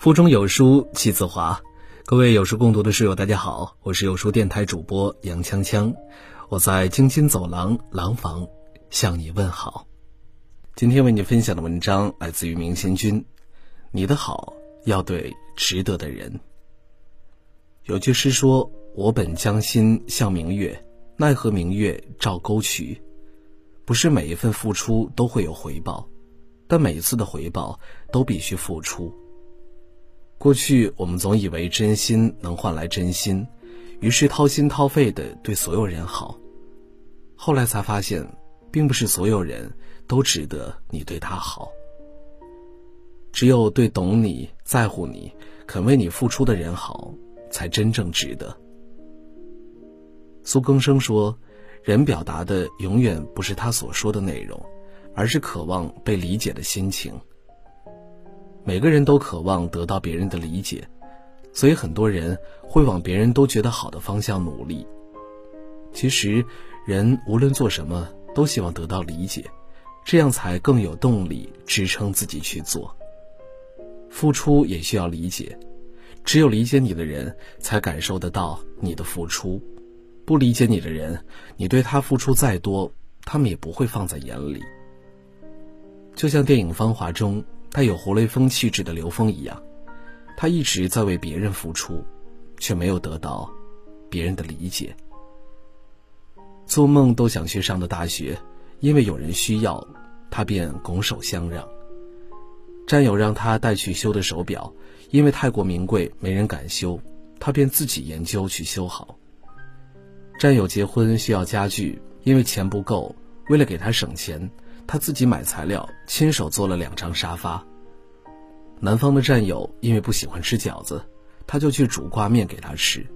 腹中有书气自华，各位有书共读的室友，大家好，我是有书电台主播杨锵锵，我在京津走廊廊坊向你问好。今天为你分享的文章来自于明先君，你的好要对值得的人。有句诗说：“我本将心向明月，奈何明月照沟渠。”不是每一份付出都会有回报，但每一次的回报都必须付出。过去我们总以为真心能换来真心，于是掏心掏肺的对所有人好。后来才发现，并不是所有人都值得你对他好。只有对懂你、在乎你、肯为你付出的人好，才真正值得。苏更生说：“人表达的永远不是他所说的内容，而是渴望被理解的心情。”每个人都渴望得到别人的理解，所以很多人会往别人都觉得好的方向努力。其实，人无论做什么都希望得到理解，这样才更有动力支撑自己去做。付出也需要理解，只有理解你的人才感受得到你的付出，不理解你的人，你对他付出再多，他们也不会放在眼里。就像电影《芳华》中。带有活雷锋气质的刘峰一样，他一直在为别人付出，却没有得到别人的理解。做梦都想去上的大学，因为有人需要，他便拱手相让。战友让他带去修的手表，因为太过名贵，没人敢修，他便自己研究去修好。战友结婚需要家具，因为钱不够，为了给他省钱。他自己买材料，亲手做了两张沙发。南方的战友因为不喜欢吃饺子，他就去煮挂面给他吃。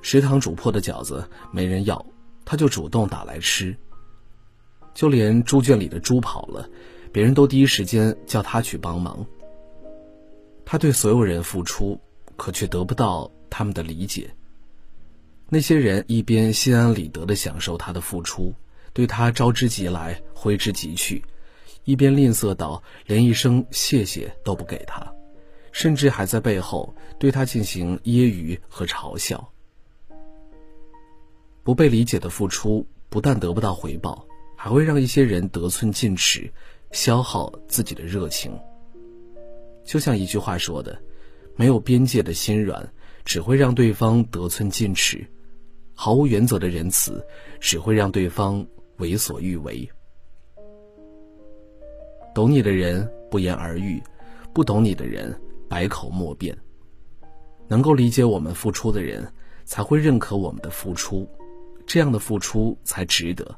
食堂煮破的饺子没人要，他就主动打来吃。就连猪圈里的猪跑了，别人都第一时间叫他去帮忙。他对所有人付出，可却得不到他们的理解。那些人一边心安理得地享受他的付出。对他招之即来，挥之即去，一边吝啬到连一声谢谢都不给他，甚至还在背后对他进行揶揄和嘲笑。不被理解的付出，不但得不到回报，还会让一些人得寸进尺，消耗自己的热情。就像一句话说的：“没有边界的心软，只会让对方得寸进尺；毫无原则的仁慈，只会让对方。”为所欲为，懂你的人不言而喻，不懂你的人百口莫辩。能够理解我们付出的人，才会认可我们的付出，这样的付出才值得。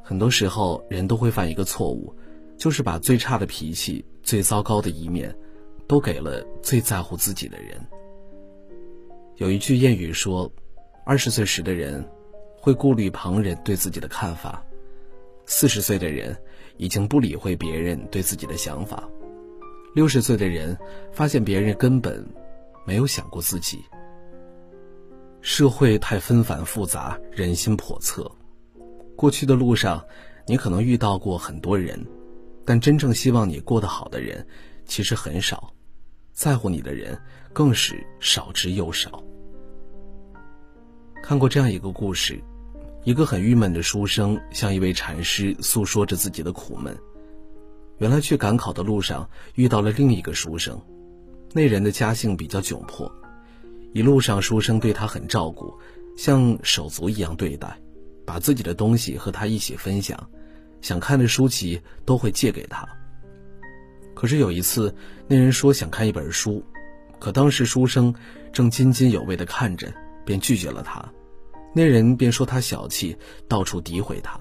很多时候，人都会犯一个错误，就是把最差的脾气、最糟糕的一面，都给了最在乎自己的人。有一句谚语说：“二十岁时的人。”会顾虑旁人对自己的看法，四十岁的人已经不理会别人对自己的想法，六十岁的人发现别人根本没有想过自己。社会太纷繁复杂，人心叵测。过去的路上，你可能遇到过很多人，但真正希望你过得好的人其实很少，在乎你的人更是少之又少。看过这样一个故事。一个很郁闷的书生向一位禅师诉说着自己的苦闷。原来去赶考的路上遇到了另一个书生，那人的家境比较窘迫，一路上书生对他很照顾，像手足一样对待，把自己的东西和他一起分享，想看的书籍都会借给他。可是有一次，那人说想看一本书，可当时书生正津津有味地看着，便拒绝了他。那人便说他小气，到处诋毁他。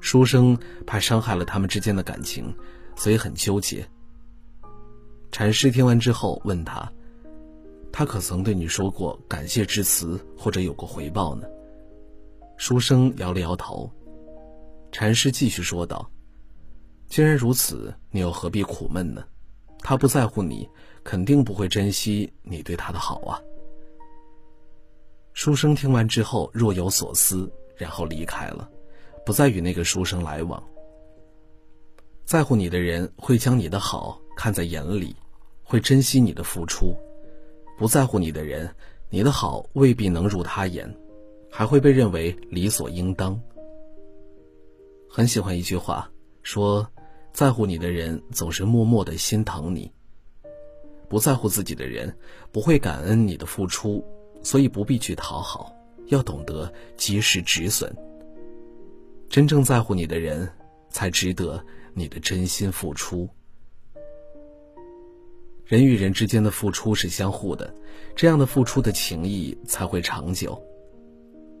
书生怕伤害了他们之间的感情，所以很纠结。禅师听完之后问他：“他可曾对你说过感谢之词，或者有过回报呢？”书生摇了摇头。禅师继续说道：“既然如此，你又何必苦闷呢？他不在乎你，肯定不会珍惜你对他的好啊。”书生听完之后若有所思，然后离开了，不再与那个书生来往。在乎你的人会将你的好看在眼里，会珍惜你的付出；不在乎你的人，你的好未必能入他眼，还会被认为理所应当。很喜欢一句话，说：“在乎你的人总是默默的心疼你。不在乎自己的人不会感恩你的付出，所以不必去讨好，要懂得及时止损。真正在乎你的人，才值得你的真心付出。人与人之间的付出是相互的，这样的付出的情谊才会长久。”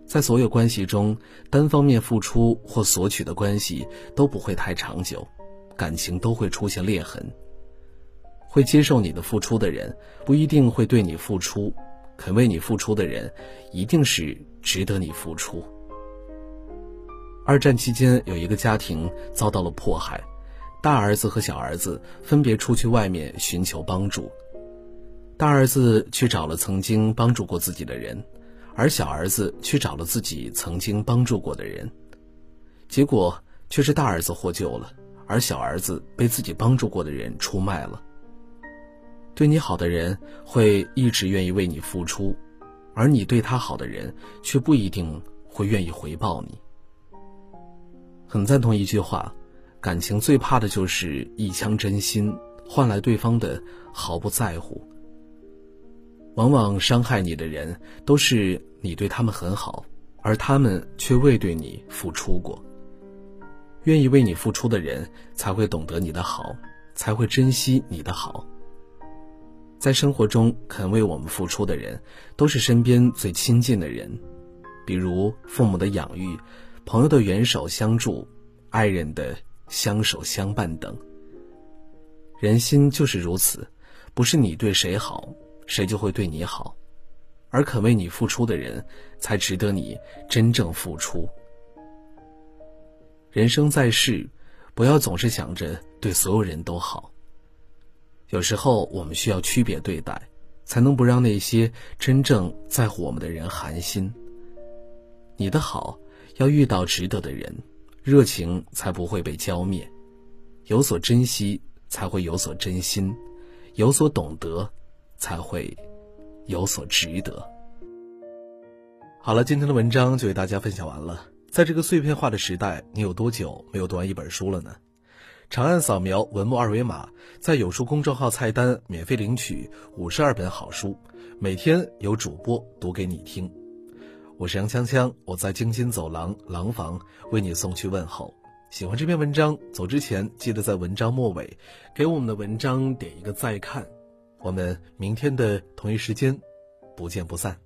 在所有关系中，单方面付出或索取的关系都不会太长久，感情都会出现裂痕。会接受你的付出的人，不一定会对你付出；肯为你付出的人，一定是值得你付出。二战期间，有一个家庭遭到了迫害，大儿子和小儿子分别出去外面寻求帮助。大儿子去找了曾经帮助过自己的人。而小儿子去找了自己曾经帮助过的人，结果却是大儿子获救了，而小儿子被自己帮助过的人出卖了。对你好的人会一直愿意为你付出，而你对他好的人却不一定会愿意回报你。很赞同一句话：感情最怕的就是一腔真心换来对方的毫不在乎。往往伤害你的人，都是你对他们很好，而他们却未对你付出过。愿意为你付出的人，才会懂得你的好，才会珍惜你的好。在生活中肯为我们付出的人，都是身边最亲近的人，比如父母的养育、朋友的援手相助、爱人的相守相伴等。人心就是如此，不是你对谁好。谁就会对你好，而肯为你付出的人，才值得你真正付出。人生在世，不要总是想着对所有人都好。有时候我们需要区别对待，才能不让那些真正在乎我们的人寒心。你的好要遇到值得的人，热情才不会被浇灭。有所珍惜，才会有所真心；有所懂得。才会有所值得。好了，今天的文章就为大家分享完了。在这个碎片化的时代，你有多久没有读完一本书了呢？长按扫描文末二维码，在有书公众号菜单免费领取五十二本好书，每天有主播读给你听。我是杨锵锵，我在京津走廊廊坊为你送去问候。喜欢这篇文章，走之前记得在文章末尾给我们的文章点一个再看。我们明天的同一时间，不见不散。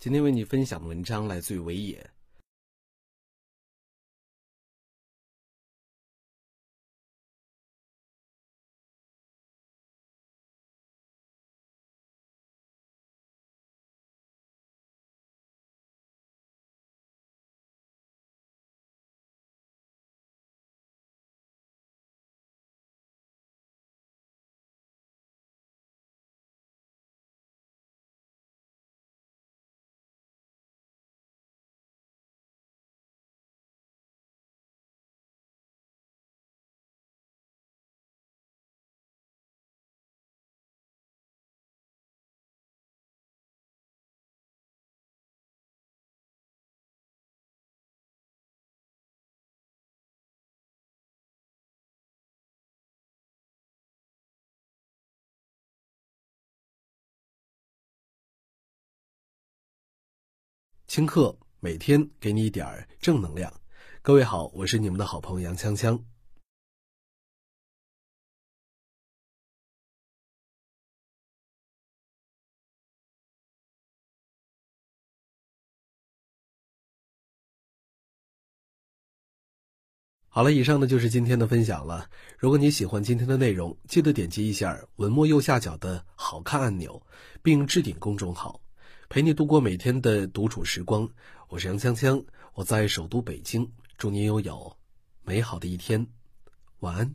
今天为你分享的文章来自于维也。轻课每天给你一点正能量。各位好，我是你们的好朋友杨锵锵。好了，以上呢就是今天的分享了。如果你喜欢今天的内容，记得点击一下文末右下角的好看按钮，并置顶公众号。陪你度过每天的独处时光，我是杨锵锵，我在首都北京，祝你拥有美好的一天，晚安。